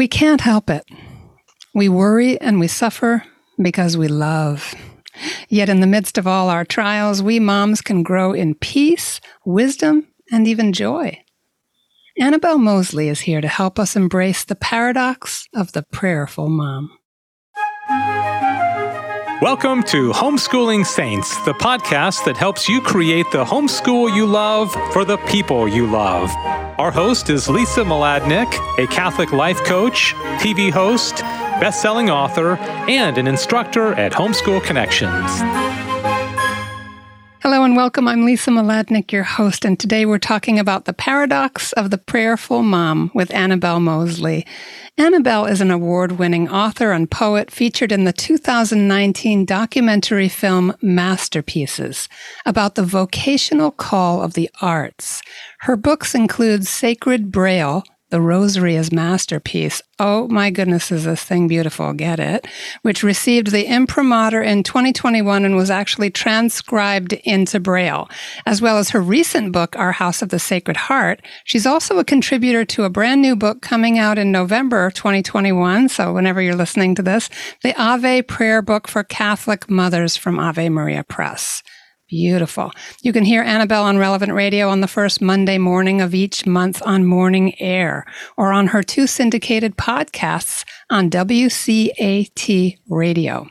We can't help it. We worry and we suffer because we love. Yet, in the midst of all our trials, we moms can grow in peace, wisdom, and even joy. Annabelle Moseley is here to help us embrace the paradox of the prayerful mom. Welcome to Homeschooling Saints, the podcast that helps you create the homeschool you love for the people you love. Our host is Lisa Mladinich, a Catholic life coach, TV host, best-selling author, and an instructor at Homeschool Connections. Hello and welcome. I'm Lisa Mladinich, your host, and today we're talking about the paradox of the prayerful mom with Annabelle Moseley. Annabelle is an award winning author and poet featured in the 2019 documentary film Masterpieces about the vocational call of the arts. Her books include Sacred Braille, the Rosary as Masterpiece. Oh my goodness, is this thing beautiful? Get it? Which received the imprimatur in 2021 and was actually transcribed into Braille, as well as her recent book, Our House of the Sacred Heart. She's also a contributor to a brand new book coming out in November 2021. So whenever you're listening to this, the Ave Prayer Book for Catholic Mothers from Ave Maria Press. Beautiful. You can hear Annabelle on Relevant Radio on the first Monday morning of each month on Morning Air or on her two syndicated podcasts on WCAT Radio.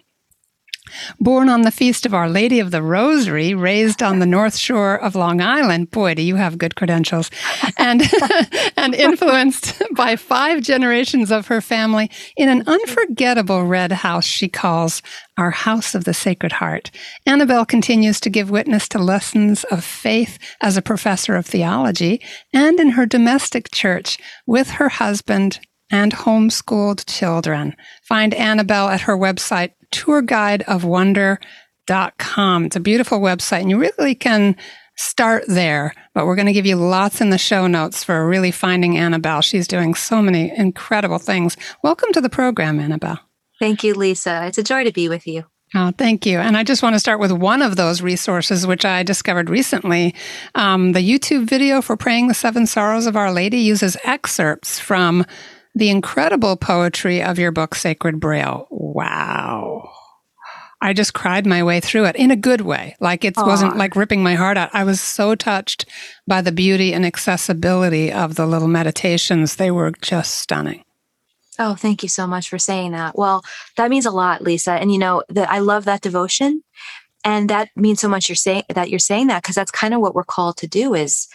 Born on the feast of Our Lady of the Rosary, raised on the North Shore of Long Island, boy, do you have good credentials, and, and influenced by five generations of her family in an unforgettable red house she calls our House of the Sacred Heart. Annabelle continues to give witness to lessons of faith as a professor of theology and in her domestic church with her husband and homeschooled children. Find Annabelle at her website, tourguideofwonder.com. It's a beautiful website and you really can start there, but we're going to give you lots in the show notes for really finding Annabelle. She's doing so many incredible things. Welcome to the program, Annabelle. Thank you, Lisa. It's a joy to be with you. Oh, thank you. And I just want to start with one of those resources, which I discovered recently. Um, the YouTube video for Praying the Seven Sorrows of Our Lady uses excerpts from the incredible poetry of your book, Sacred Braille. Wow. I just cried my way through it in a good way. Like it Aww. wasn't like ripping my heart out. I was so touched by the beauty and accessibility of the little meditations. They were just stunning. Oh, thank you so much for saying that. Well, that means a lot, Lisa. And you know, that I love that devotion. And that means so much you're saying that you're saying that because that's kind of what we're called to do is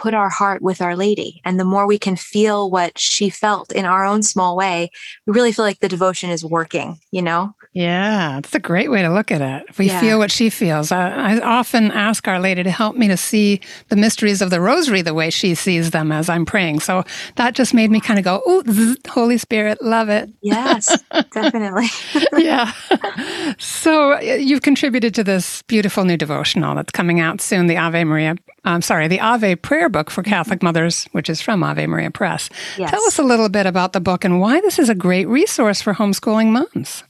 put our heart with Our Lady. And the more we can feel what she felt in our own small way, we really feel like the devotion is working, you know? Yeah, it's a great way to look at it. If we yeah. feel what she feels, I, I, often ask Our Lady to help me to see the mysteries of the Rosary the way she sees them as I'm praying. So that just made me kind of go, "Oh, Holy Spirit, love it." Yes, definitely. yeah. So you've contributed to this beautiful new devotional that's coming out soon, the Ave Maria. I'm sorry, the Ave Prayer Book for Catholic mm-hmm. Mothers, which is from Ave Maria Press. Yes. Tell us a little bit about the book and why this is a great resource for homeschooling moms.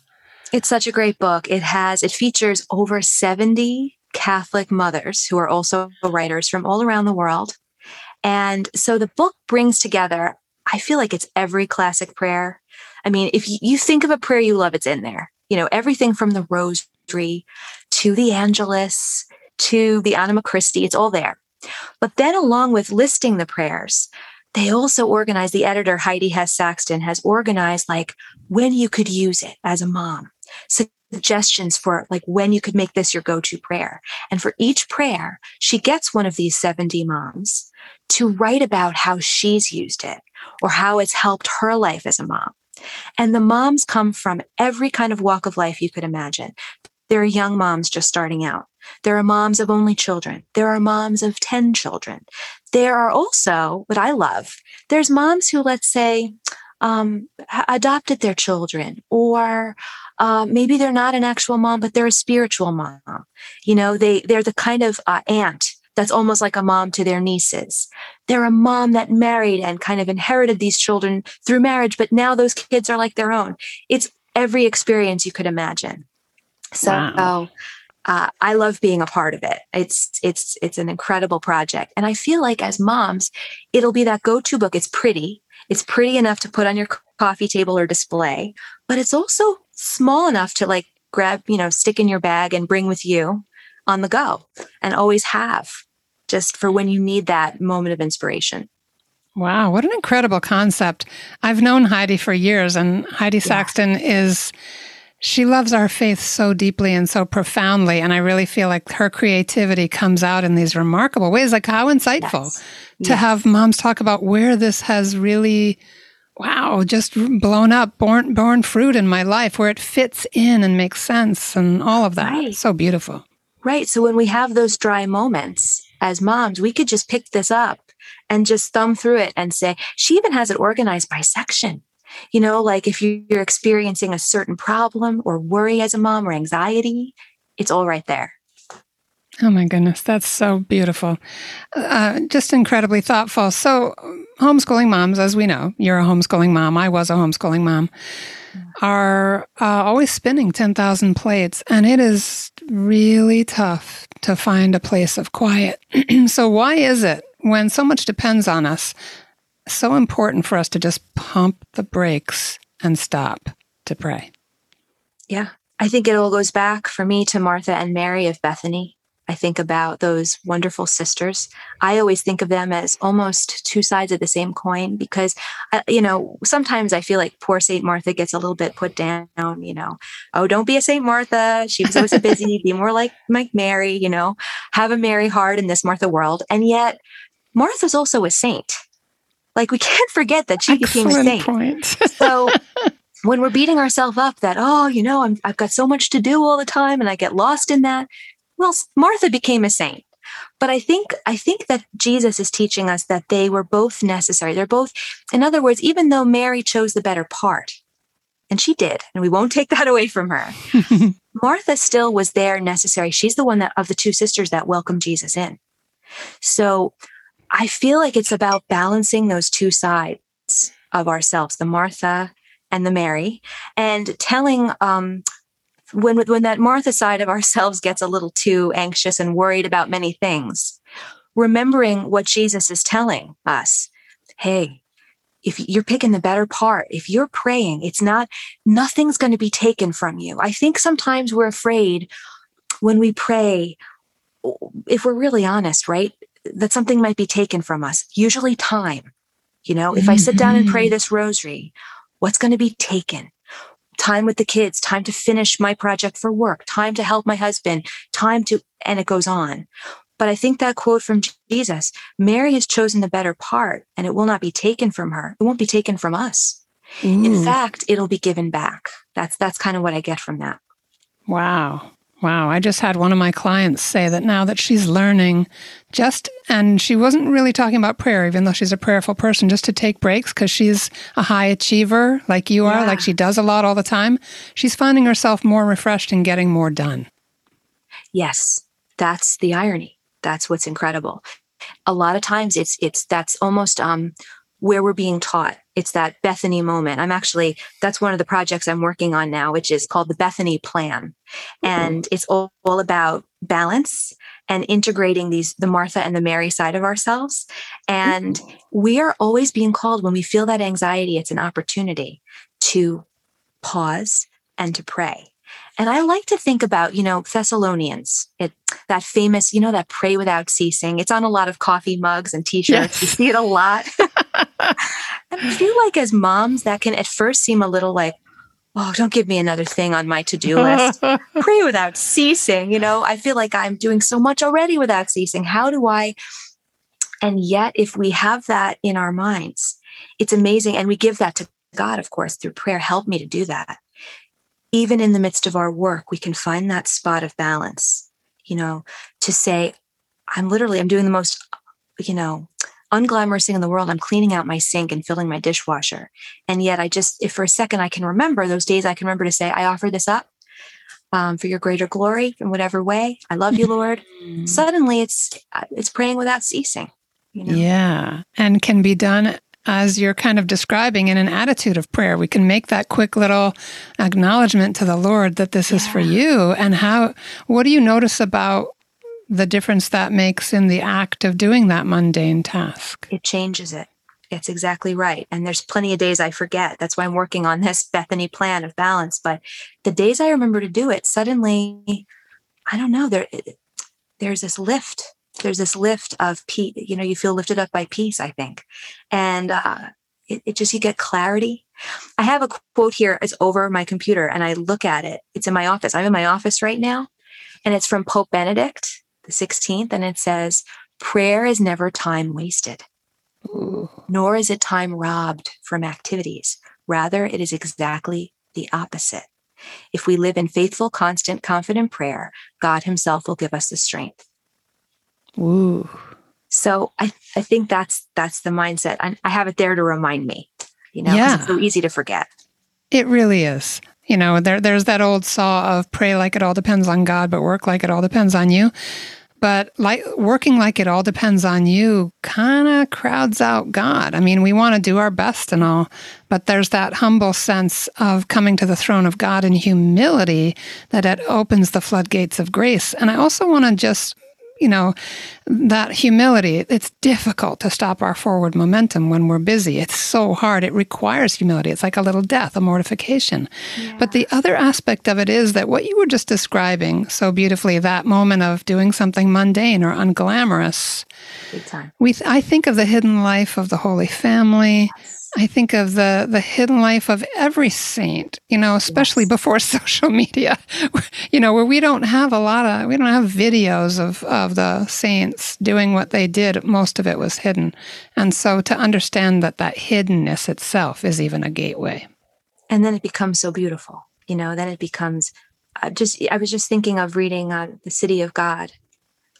It's such a great book. It has, it features over 70 Catholic mothers who are also writers from all around the world. And so the book brings together, I feel like it's every classic prayer. I mean, if you think of a prayer you love, it's in there. You know, everything from the rosary to the Angelus to the Anima Christi, it's all there. But then, along with listing the prayers, they also organize the editor, Heidi Hess Saxton, has organized like when you could use it as a mom suggestions for like when you could make this your go-to prayer. And for each prayer, she gets one of these 70 moms to write about how she's used it or how it's helped her life as a mom. And the moms come from every kind of walk of life you could imagine. There are young moms just starting out. There are moms of only children. There are moms of 10 children. There are also, what I love, there's moms who, let's say, um, adopted their children or uh, maybe they're not an actual mom, but they're a spiritual mom. You know, they they're the kind of uh, aunt that's almost like a mom to their nieces. They're a mom that married and kind of inherited these children through marriage, but now those kids are like their own. It's every experience you could imagine. So. Wow. Uh, I love being a part of it. It's it's it's an incredible project, and I feel like as moms, it'll be that go-to book. It's pretty, It's pretty enough to put on your coffee table or display, but it's also small enough to like grab, you know, stick in your bag and bring with you on the go and always have just for when you need that moment of inspiration. Wow, what an incredible concept. I've known Heidi for years, and Heidi yeah. Saxton is, she loves our faith so deeply and so profoundly. And I really feel like her creativity comes out in these remarkable ways. Like, how insightful yes. to yes. have moms talk about where this has really wow, just blown up, born born fruit in my life where it fits in and makes sense and all of that. Right. So beautiful. Right. So when we have those dry moments as moms, we could just pick this up and just thumb through it and say, she even has it organized by section. You know, like if you're experiencing a certain problem or worry as a mom or anxiety, it's all right there. Oh my goodness, that's so beautiful. Uh, just incredibly thoughtful. So, homeschooling moms, as we know, you're a homeschooling mom. I was a homeschooling mom. Are uh, always spinning 10,000 plates, and it is really tough to find a place of quiet. so, why is it when so much depends on us, so important for us to just pump the brakes and stop to pray? Yeah. I think it all goes back for me to Martha and Mary of Bethany. I think about those wonderful sisters. I always think of them as almost two sides of the same coin because, uh, you know, sometimes I feel like poor Saint Martha gets a little bit put down, you know, oh, don't be a Saint Martha. She was always so busy. Be more like, like Mary, you know, have a Mary heart in this Martha world. And yet, Martha's also a saint. Like, we can't forget that she Excellent became a saint. Point. so, when we're beating ourselves up that, oh, you know, I'm, I've got so much to do all the time and I get lost in that, well, Martha became a saint. But I think I think that Jesus is teaching us that they were both necessary. They're both, in other words, even though Mary chose the better part, and she did, and we won't take that away from her. Martha still was there necessary. She's the one that of the two sisters that welcomed Jesus in. So I feel like it's about balancing those two sides of ourselves, the Martha and the Mary, and telling um, when when that Martha side of ourselves gets a little too anxious and worried about many things, remembering what Jesus is telling us. Hey, if you're picking the better part, if you're praying, it's not nothing's going to be taken from you. I think sometimes we're afraid when we pray if we're really honest, right? That something might be taken from us. Usually time. You know, if I sit down and pray mm-hmm. this rosary, what's going to be taken? time with the kids, time to finish my project for work, time to help my husband, time to, and it goes on. But I think that quote from Jesus, Mary has chosen the better part and it will not be taken from her. It won't be taken from us. Ooh. In fact, it'll be given back. That's, that's kind of what I get from that. Wow. Wow, I just had one of my clients say that now that she's learning just, and she wasn't really talking about prayer, even though she's a prayerful person, just to take breaks because she's a high achiever like you are, yeah. like she does a lot all the time. She's finding herself more refreshed and getting more done. Yes, that's the irony. That's what's incredible. A lot of times it's, it's, that's almost, um, where we're being taught. It's that Bethany moment. I'm actually, that's one of the projects I'm working on now, which is called the Bethany Plan. Mm-hmm. And it's all, all about balance and integrating these, the Martha and the Mary side of ourselves. And mm-hmm. we are always being called when we feel that anxiety, it's an opportunity to pause and to pray. And I like to think about, you know, Thessalonians, it, that famous, you know, that pray without ceasing. It's on a lot of coffee mugs and t shirts. Yes. You see it a lot. I feel like as moms, that can at first seem a little like, oh, don't give me another thing on my to do list. Pray without ceasing. You know, I feel like I'm doing so much already without ceasing. How do I? And yet, if we have that in our minds, it's amazing. And we give that to God, of course, through prayer. Help me to do that. Even in the midst of our work, we can find that spot of balance, you know, to say, I'm literally, I'm doing the most, you know, unglamorous thing in the world. I'm cleaning out my sink and filling my dishwasher. And yet I just, if for a second I can remember those days, I can remember to say, I offer this up um, for your greater glory in whatever way. I love you, Lord. Mm-hmm. Suddenly it's, uh, it's praying without ceasing. You know? Yeah. And can be done as you're kind of describing in an attitude of prayer. We can make that quick little acknowledgement to the Lord that this yeah. is for you. And how, what do you notice about the difference that makes in the act of doing that mundane task. It changes it. It's exactly right. And there's plenty of days I forget. That's why I'm working on this Bethany plan of balance. But the days I remember to do it, suddenly, I don't know, there there's this lift. There's this lift of peace. You know, you feel lifted up by peace, I think. And uh, it, it just, you get clarity. I have a quote here. It's over my computer and I look at it. It's in my office. I'm in my office right now. And it's from Pope Benedict the 16th. And it says, prayer is never time wasted. Ooh. Nor is it time robbed from activities. Rather, it is exactly the opposite. If we live in faithful, constant, confident prayer, God Himself will give us the strength. Ooh. So I, I think that's that's the mindset. I, I have it there to remind me. You know, yeah. it's so easy to forget. It really is. You know, there there's that old saw of pray like it all depends on God, but work like it all depends on you. But like working like it all depends on you kind of crowds out God. I mean, we want to do our best and all, but there's that humble sense of coming to the throne of God in humility that it opens the floodgates of grace. And I also want to just you know, that humility, it's difficult to stop our forward momentum when we're busy. It's so hard. It requires humility. It's like a little death, a mortification. Yeah. But the other aspect of it is that what you were just describing so beautifully, that moment of doing something mundane or unglamorous. We, I think of the hidden life of the Holy Family. Yes I think of the the hidden life of every saint, you know, especially yes. before social media, you know, where we don't have a lot of we don't have videos of of the saints doing what they did. Most of it was hidden, and so to understand that that hiddenness itself is even a gateway, and then it becomes so beautiful, you know. Then it becomes uh, just. I was just thinking of reading uh, the City of God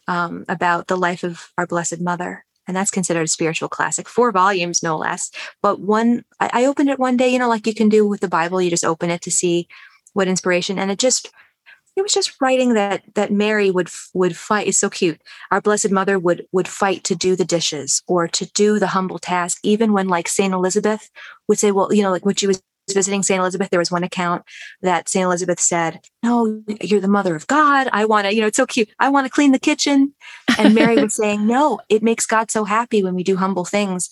um, about the life of our Blessed Mother and that's considered a spiritual classic, four volumes, no less. But one, I, I opened it one day, you know, like you can do with the Bible, you just open it to see what inspiration, and it just, it was just writing that that Mary would would fight. It's so cute. Our Blessed Mother would would fight to do the dishes or to do the humble task, even when like Saint Elizabeth would say, well, you know, like when she was visiting St. Elizabeth, there was one account that St. Elizabeth said, No, you're the mother of God. I want to, you know, it's so cute. I want to clean the kitchen. And Mary was saying, No, it makes God so happy when we do humble things.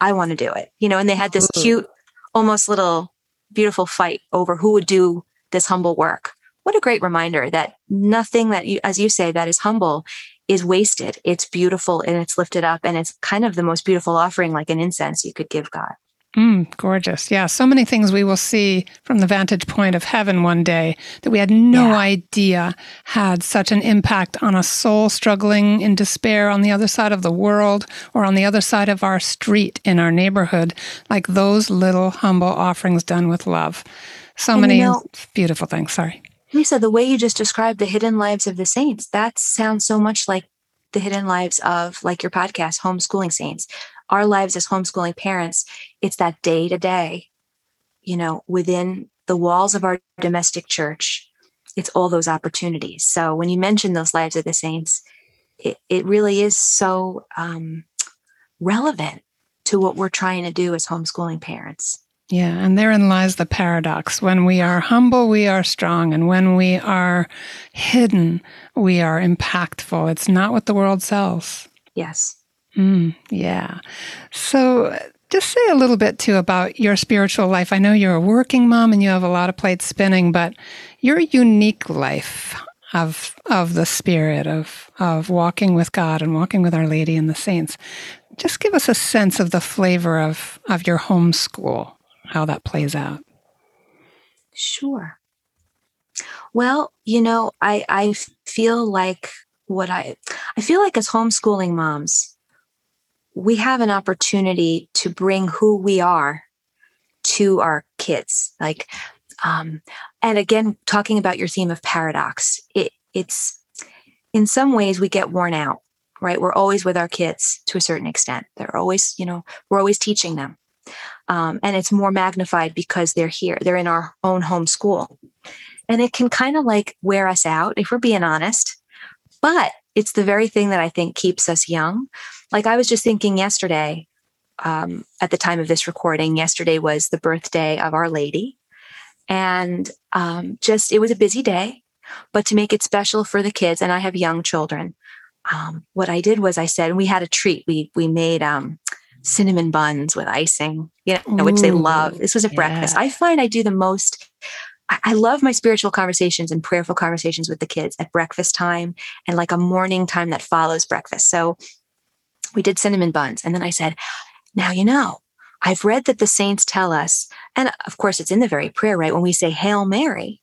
I want to do it. You know, and they had this cute, almost little beautiful fight over who would do this humble work. What a great reminder that nothing that you, as you say, that is humble is wasted. It's beautiful and it's lifted up and it's kind of the most beautiful offering, like an incense you could give God. Mm, gorgeous. Yeah. So many things we will see from the vantage point of heaven one day that we had no yeah. idea had such an impact on a soul struggling in despair on the other side of the world or on the other side of our street in our neighborhood, like those little humble offerings done with love. So and many you know, beautiful things. Sorry. Lisa, the way you just described the hidden lives of the saints, that sounds so much like the hidden lives of like your podcast, Homeschooling Saints our lives as homeschooling parents, it's that day to day, you know, within the walls of our domestic church. It's all those opportunities. So when you mention those lives of the saints, it, it really is so um, relevant to what we're trying to do as homeschooling parents. Yeah, and therein lies the paradox. When we are humble, we are strong. And when we are hidden, we are impactful. It's not what the world sells. Yes. Mm, yeah. So, just say a little bit too about your spiritual life. I know you're a working mom and you have a lot of plates spinning, but your unique life of of the spirit of of walking with God and walking with Our Lady and the saints. Just give us a sense of the flavor of of your homeschool, how that plays out. Sure. Well, you know, I I feel like what I I feel like as homeschooling moms, we have an opportunity to bring who we are to our kids. Like, um, and again, talking about your theme of paradox, it, it's in some ways we get worn out, right? We're always with our kids to a certain extent. They're always, you know, we're always teaching them. Um, and it's more magnified because they're here, they're in our own home school. And it can kind of like wear us out if we're being honest. But it's the very thing that I think keeps us young. Like I was just thinking yesterday, um, at the time of this recording, yesterday was the birthday of Our Lady. And um, just, it was a busy day, but to make it special for the kids, and I have young children, um, what I did was I said, we had a treat. We, we made um, cinnamon buns with icing, you know, which they love. This was a yeah. breakfast. I find I do the most I love my spiritual conversations and prayerful conversations with the kids at breakfast time and like a morning time that follows breakfast. So we did cinnamon buns. And then I said, now you know, I've read that the saints tell us, and of course it's in the very prayer, right? When we say Hail Mary,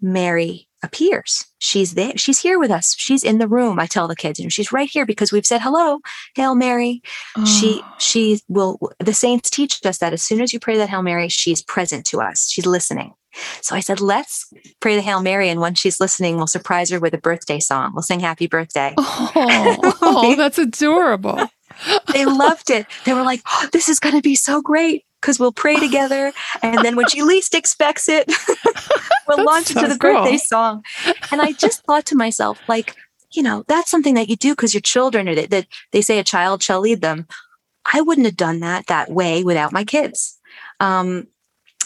Mary appears. She's there. She's here with us. She's in the room. I tell the kids, you know, she's right here because we've said hello, Hail Mary. Oh. She she will the saints teach us that as soon as you pray that Hail Mary, she's present to us. She's listening. So I said, let's pray the Hail Mary. And when she's listening, we'll surprise her with a birthday song. We'll sing happy birthday. Oh, oh that's adorable. they loved it. They were like, oh, this is going to be so great because we'll pray together. And then when she least expects it, we'll launch so into the cool. birthday song. And I just thought to myself, like, you know, that's something that you do because your children are that, that they say a child shall lead them. I wouldn't have done that that way without my kids. Um,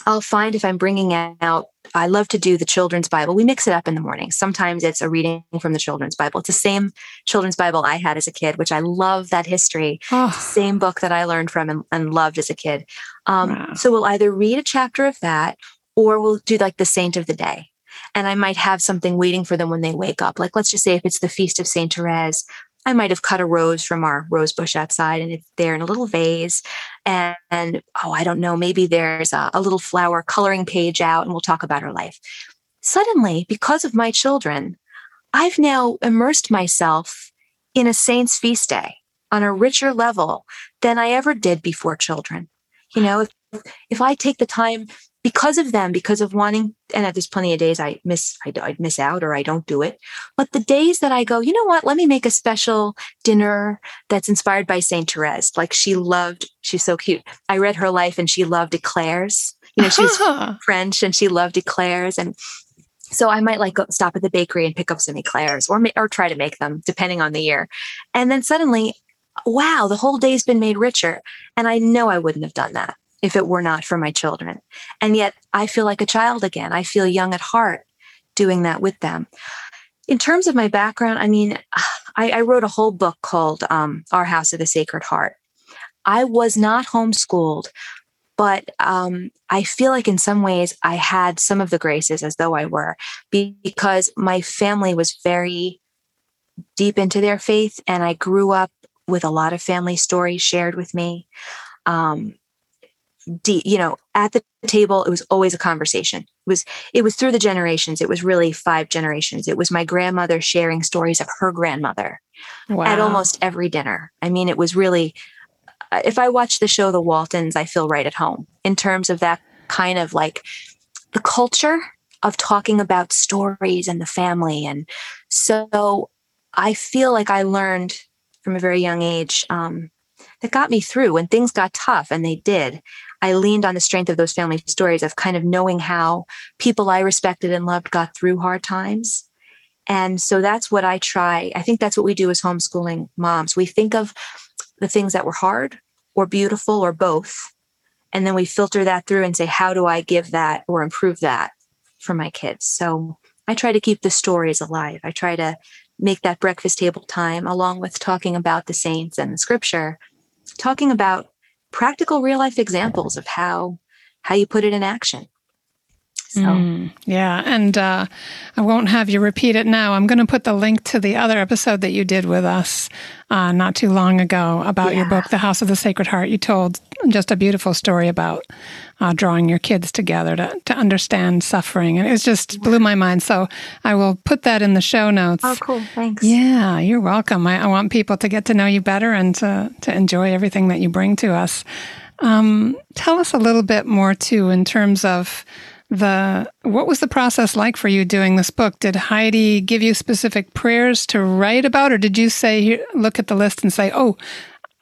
I'll find if I'm bringing out, I love to do the children's Bible. We mix it up in the morning. Sometimes it's a reading from the children's Bible. It's the same children's Bible I had as a kid, which I love that history. Oh. Same book that I learned from and, and loved as a kid. Um, wow. So we'll either read a chapter of that or we'll do like the saint of the day. And I might have something waiting for them when they wake up. Like, let's just say if it's the feast of Saint Therese, I might have cut a rose from our rose bush outside and it's there in a little vase. And, and oh, I don't know, maybe there's a, a little flower coloring page out and we'll talk about her life. Suddenly, because of my children, I've now immersed myself in a saint's feast day on a richer level than I ever did before children. You know, if, if I take the time because of them, because of wanting, and there's plenty of days I miss, I, I miss out or I don't do it. But the days that I go, you know what? Let me make a special dinner that's inspired by Saint Therese. Like she loved, she's so cute. I read her life and she loved eclairs. You know, she's French and she loved eclairs. And so I might like go stop at the bakery and pick up some eclairs or, or try to make them depending on the year. And then suddenly, wow, the whole day's been made richer. And I know I wouldn't have done that if it were not for my children. And yet I feel like a child again. I feel young at heart doing that with them. In terms of my background, I mean, I, I wrote a whole book called um, Our House of the Sacred Heart. I was not homeschooled, but um, I feel like in some ways I had some of the graces as though I were because my family was very deep into their faith and I grew up with a lot of family stories shared with me. Um, deep, you know, at the table, it was always a conversation. It was it was through the generations. It was really five generations. It was my grandmother sharing stories of her grandmother wow. at almost every dinner. I mean, it was really uh, if I watch the show The Waltons, I feel right at home in terms of that kind of like the culture of talking about stories and the family. And so I feel like I learned from a very young age um, that got me through when things got tough, and they did. I leaned on the strength of those family stories of kind of knowing how people I respected and loved got through hard times. And so that's what I try. I think that's what we do as homeschooling moms. We think of the things that were hard or beautiful or both. And then we filter that through and say, how do I give that or improve that for my kids? So I try to keep the stories alive. I try to make that breakfast table time along with talking about the saints and the scripture, talking about practical real life examples of how how you put it in action. So. Mm, yeah. And uh, I won't have you repeat it now. I'm going to put the link to the other episode that you did with us uh, not too long ago about yeah. your book, The House of the Sacred Heart. You told just a beautiful story about uh, drawing your kids together to, to understand suffering. And it just blew my mind. So I will put that in the show notes. Oh, cool. Thanks. Yeah, you're welcome. I, I want people to get to know you better and to, to enjoy everything that you bring to us. Um, tell us a little bit more, too, in terms of the what was the process like for you doing this book did heidi give you specific prayers to write about or did you say look at the list and say oh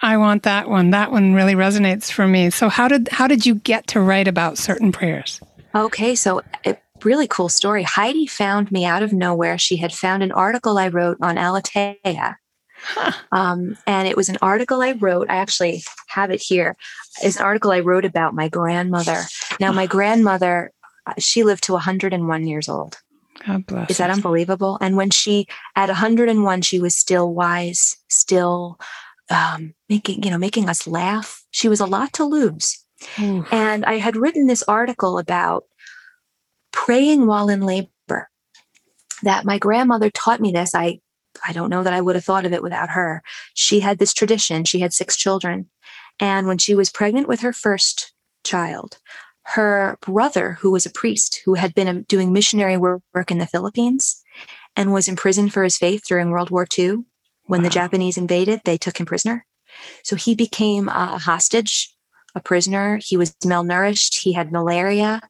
i want that one that one really resonates for me so how did how did you get to write about certain prayers okay so a really cool story heidi found me out of nowhere she had found an article i wrote on Aleteia Huh. Um, and it was an article I wrote. I actually have it here. It's an article I wrote about my grandmother. Now, my grandmother she lived to 101 years old. God bless. Is that unbelievable? And when she, at 101, she was still wise, still um, making, you know, making us laugh. She was a lot to lose. And I had written this article about praying while in labor. That my grandmother taught me this. I I don't know that I would have thought of it without her. She had this tradition. She had six children. And when she was pregnant with her first child, her brother, who was a priest who had been um, doing missionary work in the Philippines and was imprisoned for his faith during World War II, when wow. the Japanese invaded, they took him prisoner. So he became a hostage, a prisoner. He was malnourished. He had malaria.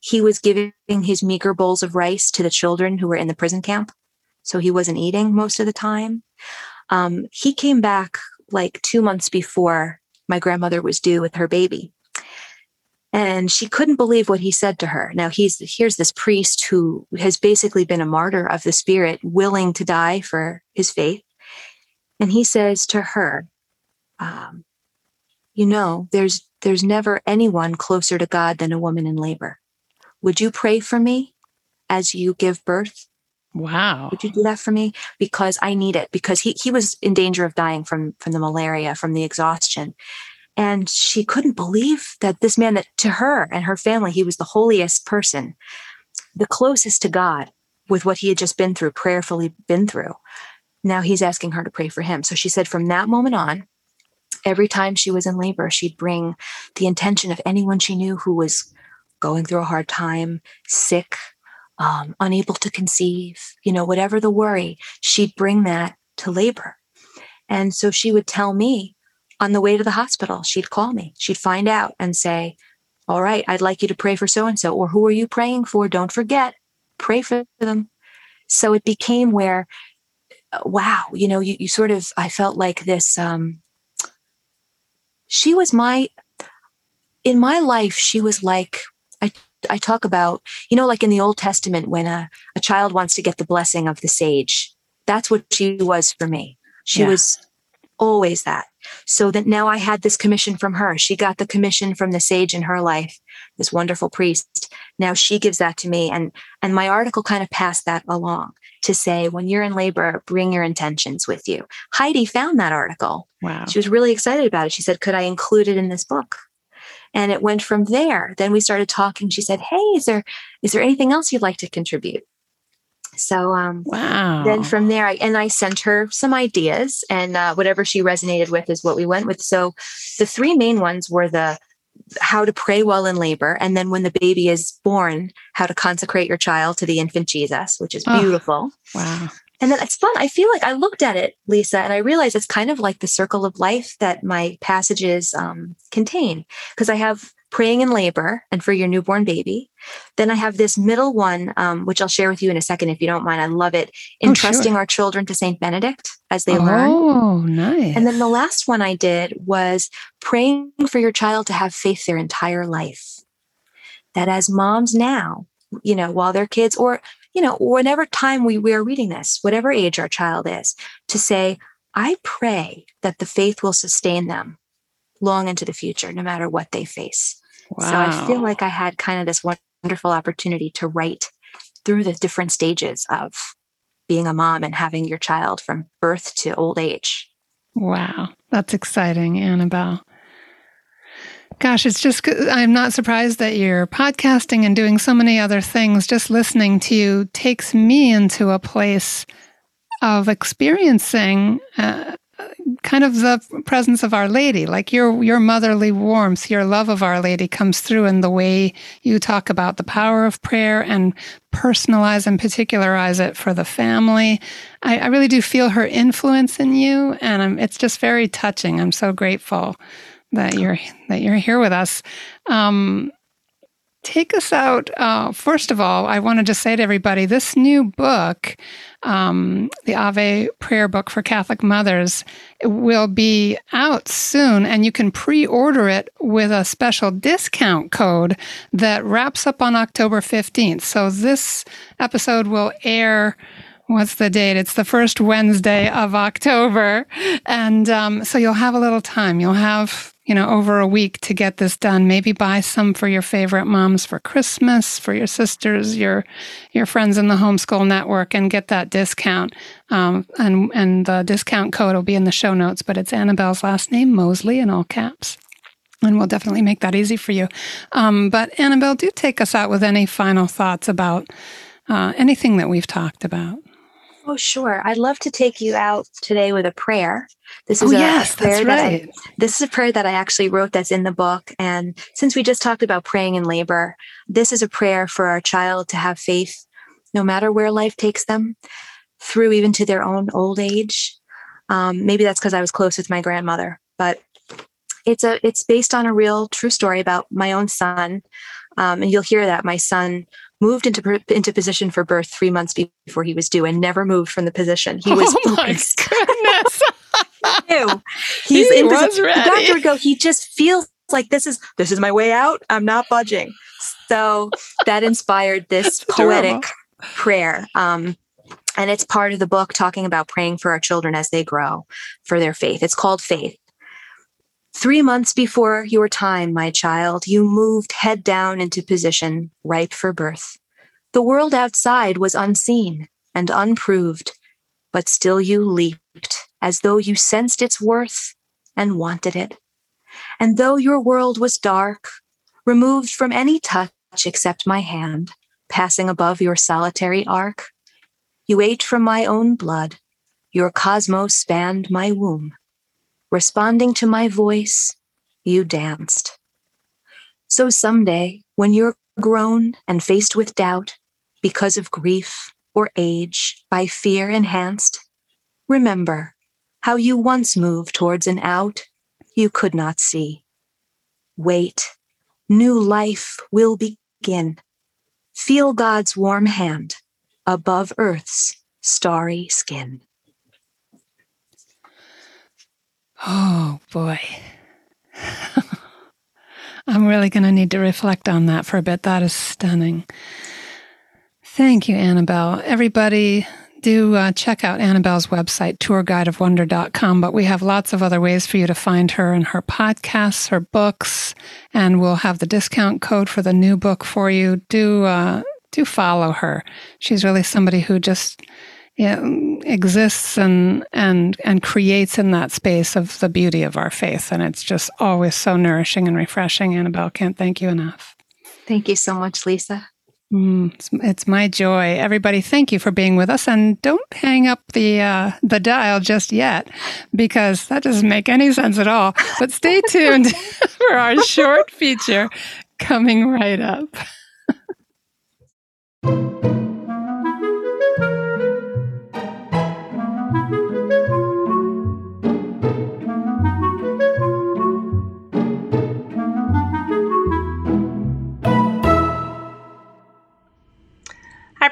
He was giving his meager bowls of rice to the children who were in the prison camp. So he wasn't eating most of the time. Um, he came back like two months before my grandmother was due with her baby. And she couldn't believe what he said to her. Now he's here's this priest who has basically been a martyr of the spirit, willing to die for his faith. And he says to her, um, you know, there's there's never anyone closer to God than a woman in labor. Would you pray for me as you give birth? Wow. Would you do that for me? Because I need it. Because he he was in danger of dying from from the malaria, from the exhaustion. And she couldn't believe that this man that to her and her family, he was the holiest person, the closest to God with what he had just been through, prayerfully been through. Now he's asking her to pray for him. So she said from that moment on, every time she was in labor, she'd bring the intention of anyone she knew who was going through a hard time, sick, um, unable to conceive, you know, whatever the worry, she'd bring that to labor. And so she would tell me on the way to the hospital, she'd call me, she'd find out and say, All right, I'd like you to pray for so and so, or who are you praying for? Don't forget, pray for them. So it became where wow, you know, you, you sort of, I felt like this, um, she was my, in my life, she was like, I, I talk about, you know, like in the Old Testament, when a, a child wants to get the blessing of the sage, that's what she was for me. She yeah. was always that. So that now I had this commission from her. She got the commission from the sage in her life, this wonderful priest. Now she gives that to me. And, and my article kind of passed that along to say, when you're in labor, bring your intentions with you. Heidi found that article. Wow. She was really excited about it. She said, Could I include it in this book? And it went from there. Then we started talking. She said, Hey, is there is there anything else you'd like to contribute? So um, wow. Then from there, I, and I sent her some ideas, and uh, whatever she resonated with is what we went with. So the three main ones were the how to pray while in labor. And then when the baby is born, how to consecrate your child to the infant Jesus, which is beautiful. Oh, wow. And then it's fun. I feel like I looked at it, Lisa, and I realized it's kind of like the circle of life that my passages um, contain. Because I have praying in labor and for your newborn baby. Then I have this middle one, um, which I'll share with you in a second if you don't mind. I love it. Entrusting oh, sure. our children to Saint Benedict as they oh, learn. Oh, nice. And then the last one I did was praying for your child to have faith their entire life. That as moms now, you know, while they're kids, or, you know, whenever time we, we are reading this, whatever age our child is, to say, I pray that the faith will sustain them long into the future, no matter what they face. Wow. So I feel like I had kind of this wonderful opportunity to write through the different stages of being a mom and having your child from birth to old age. Wow, that's exciting, Annabelle. Gosh, it's just, I'm not surprised that you're podcasting and doing so many other things. Just listening to you takes me into a place of experiencing uh, kind of the presence of Our Lady, like your your motherly warmth, your love of Our Lady comes through in the way you talk about the power of prayer and personalize and particularize it for the family. I, I really do feel her influence in you, and I'm, it's just very touching. I'm so grateful that you're that you're here with us. Um, take us out. Uh, first of all, I wanted to say to everybody this new book, um, the Ave Prayer Book for Catholic Mothers, will be out soon, and you can pre order it with a special discount code that wraps up on October 15th. So this episode will air What's the date? It's the first Wednesday of October. And um, so you'll have a little time. You'll have, you know, over a week to get this done. Maybe buy some for your favorite moms for Christmas, for your sisters, your your friends in the homeschool network, and get that discount. Um, and and the discount code will be in the show notes, but it's Annabelle's last name, Moseley, in all caps. And we'll definitely make that easy for you. Um, but Annabelle, do take us out with any final thoughts about uh, anything that we've talked about. Oh, sure. I'd love to take you out today with a prayer. This is oh, a yes, prayer that's that right. I, this is a prayer that I actually wrote that's in the book. And since we just talked about praying in labor, this is a prayer for our child to have faith no matter where life takes them through even to their own old age. Um, maybe that's because I was close with my grandmother, but it's a it's based on a real true story about my own son. Um, and you'll hear that my son moved into into position for birth three months before he was due and never moved from the position. He was oh my goodness. Ew. He's He in was position. The doctor would go, he just feels like this is this is my way out. I'm not budging. So that inspired this poetic prayer. Um, and it's part of the book talking about praying for our children as they grow for their faith. It's called Faith. Three months before your time, my child, you moved head down into position, ripe for birth. The world outside was unseen and unproved, but still you leaped as though you sensed its worth and wanted it. And though your world was dark, removed from any touch except my hand, passing above your solitary ark, you ate from my own blood, your cosmos spanned my womb. Responding to my voice, you danced. So someday, when you're grown and faced with doubt because of grief or age by fear enhanced, remember how you once moved towards an out you could not see. Wait, new life will begin. Feel God's warm hand above Earth's starry skin. Oh boy. I'm really going to need to reflect on that for a bit. That is stunning. Thank you, Annabelle. Everybody, do uh, check out Annabelle's website, tourguideofwonder.com. But we have lots of other ways for you to find her and her podcasts, her books, and we'll have the discount code for the new book for you. Do uh, do follow her. She's really somebody who just exists and and and creates in that space of the beauty of our faith, and it's just always so nourishing and refreshing. Annabelle, can't thank you enough. Thank you so much, Lisa. Mm, it's, it's my joy. Everybody, thank you for being with us, and don't hang up the uh, the dial just yet, because that doesn't make any sense at all. But stay tuned for our short feature coming right up.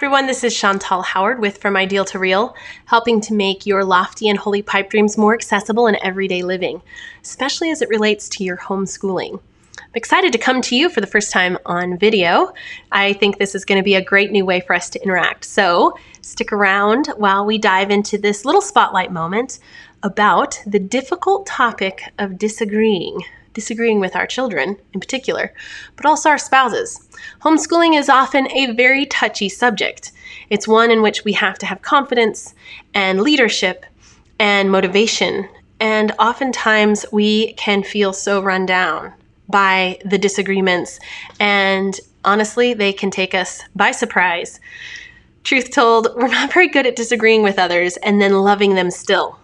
everyone, this is Chantal Howard with From Ideal to Real, helping to make your lofty and holy pipe dreams more accessible in everyday living, especially as it relates to your homeschooling. I'm excited to come to you for the first time on video. I think this is going to be a great new way for us to interact. So stick around while we dive into this little spotlight moment about the difficult topic of disagreeing disagreeing with our children in particular, but also our spouses. Homeschooling is often a very touchy subject. It's one in which we have to have confidence and leadership and motivation, and oftentimes we can feel so run down by the disagreements, and honestly, they can take us by surprise. Truth told, we're not very good at disagreeing with others and then loving them still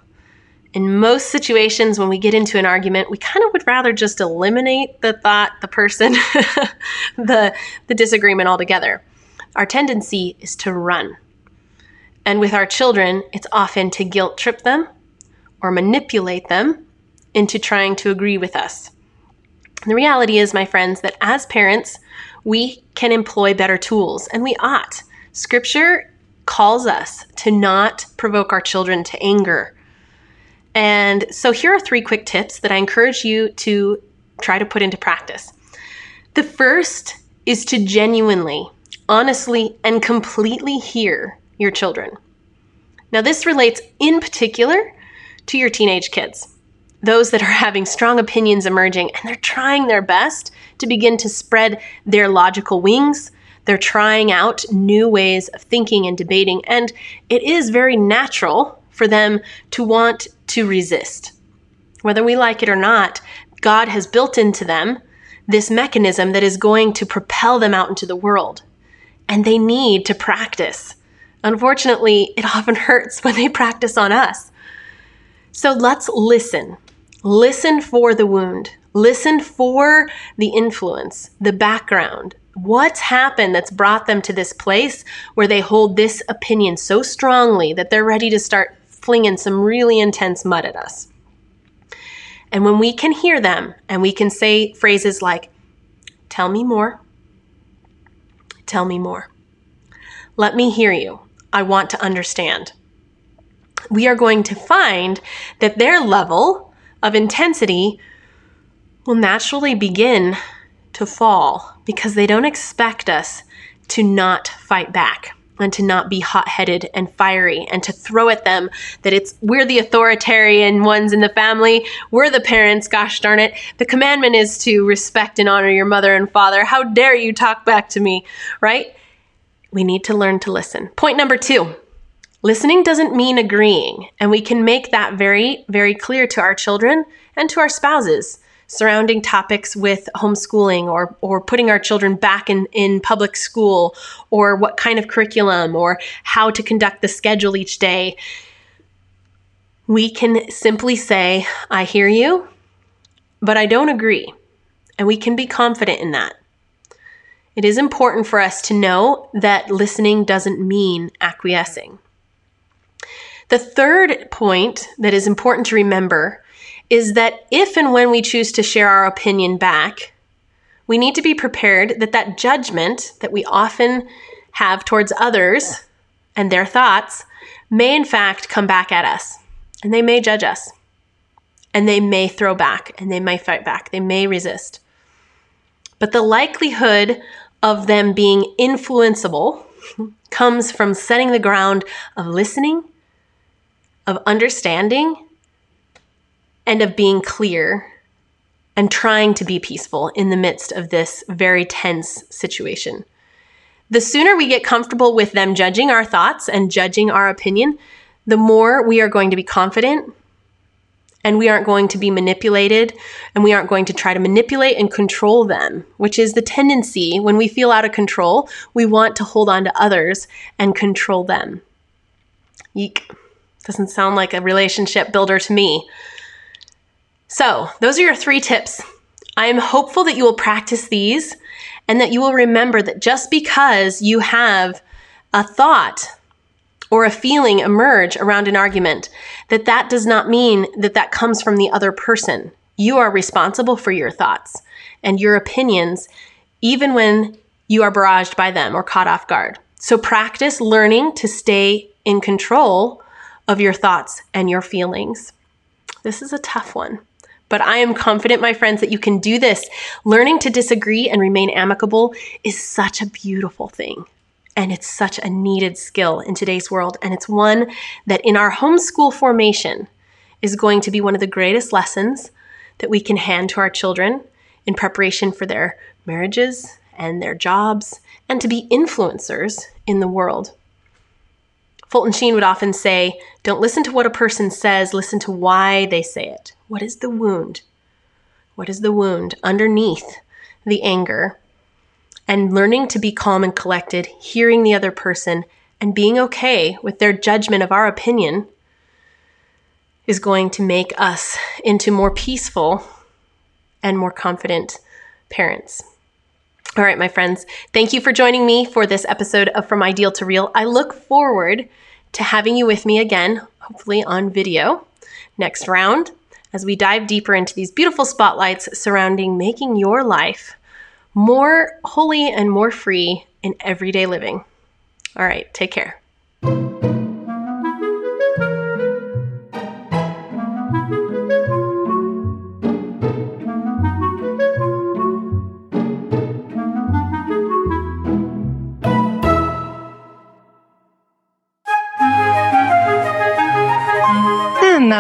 in most situations when we get into an argument we kind of would rather just eliminate the thought the person the the disagreement altogether. Our tendency is to run. And with our children it's often to guilt trip them or manipulate them into trying to agree with us. And the reality is my friends that as parents we can employ better tools and we ought. Scripture calls us to not provoke our children to anger and so here are three quick tips that I encourage you to try to put into practice. The first is to genuinely, honestly, and completely hear your children. Now, this relates in particular to your teenage kids, those that are having strong opinions emerging and they're trying their best to begin to spread their logical wings. They're trying out new ways of thinking and debating, and it is very natural for them to want to resist. Whether we like it or not, God has built into them this mechanism that is going to propel them out into the world. And they need to practice. Unfortunately, it often hurts when they practice on us. So let's listen. Listen for the wound. Listen for the influence, the background. What's happened that's brought them to this place where they hold this opinion so strongly that they're ready to start flinging some really intense mud at us? And when we can hear them and we can say phrases like, Tell me more, tell me more, let me hear you, I want to understand, we are going to find that their level of intensity will naturally begin to fall because they don't expect us to not fight back and to not be hot-headed and fiery and to throw at them that it's we're the authoritarian ones in the family. We're the parents gosh darn it. The commandment is to respect and honor your mother and father. How dare you talk back to me right? We need to learn to listen. Point number 2 listening doesn't mean agreeing and we can make that very very clear to our children and to our spouses surrounding topics with homeschooling or, or putting our children back in, in public school or what kind of curriculum or how to conduct the schedule each day, we can simply say, I hear you, but I don't agree. And we can be confident in that. It is important for us to know that listening doesn't mean acquiescing. The third point that is important to remember is that if and when we choose to share our opinion back, we need to be prepared that that judgment that we often have towards others and their thoughts may in fact come back at us. And they may judge us. And they may throw back. And they may fight back. They may resist. But the likelihood of them being influenceable comes from setting the ground of listening of understanding and of being clear and trying to be peaceful in the midst of this very tense situation. The sooner we get comfortable with them judging our thoughts and judging our opinion, the more we are going to be confident and we aren't going to be manipulated and we aren't going to try to manipulate and control them, which is the tendency when we feel out of control, we want to hold on to others and control them. Yeek. Doesn't sound like a relationship builder to me. So, those are your three tips. I am hopeful that you will practice these and that you will remember that just because you have a thought or a feeling emerge around an argument, that that does not mean that that comes from the other person. You are responsible for your thoughts and your opinions, even when you are barraged by them or caught off guard. So practice learning to stay in control of your thoughts and your feelings. This is a tough one. But I am confident, my friends, that you can do this. Learning to disagree and remain amicable is such a beautiful thing. And it's such a needed skill in today's world. And it's one that in our homeschool formation is going to be one of the greatest lessons that we can hand to our children in preparation for their marriages and their jobs and to be influencers in the world. Fulton Sheen would often say, Don't listen to what a person says, listen to why they say it. What is the wound? What is the wound underneath the anger? And learning to be calm and collected, hearing the other person, and being okay with their judgment of our opinion is going to make us into more peaceful and more confident parents. All right, my friends, thank you for joining me for this episode of From Ideal to Real. I look forward to having you with me again, hopefully on video next round, as we dive deeper into these beautiful spotlights surrounding making your life more holy and more free in everyday living. All right, take care.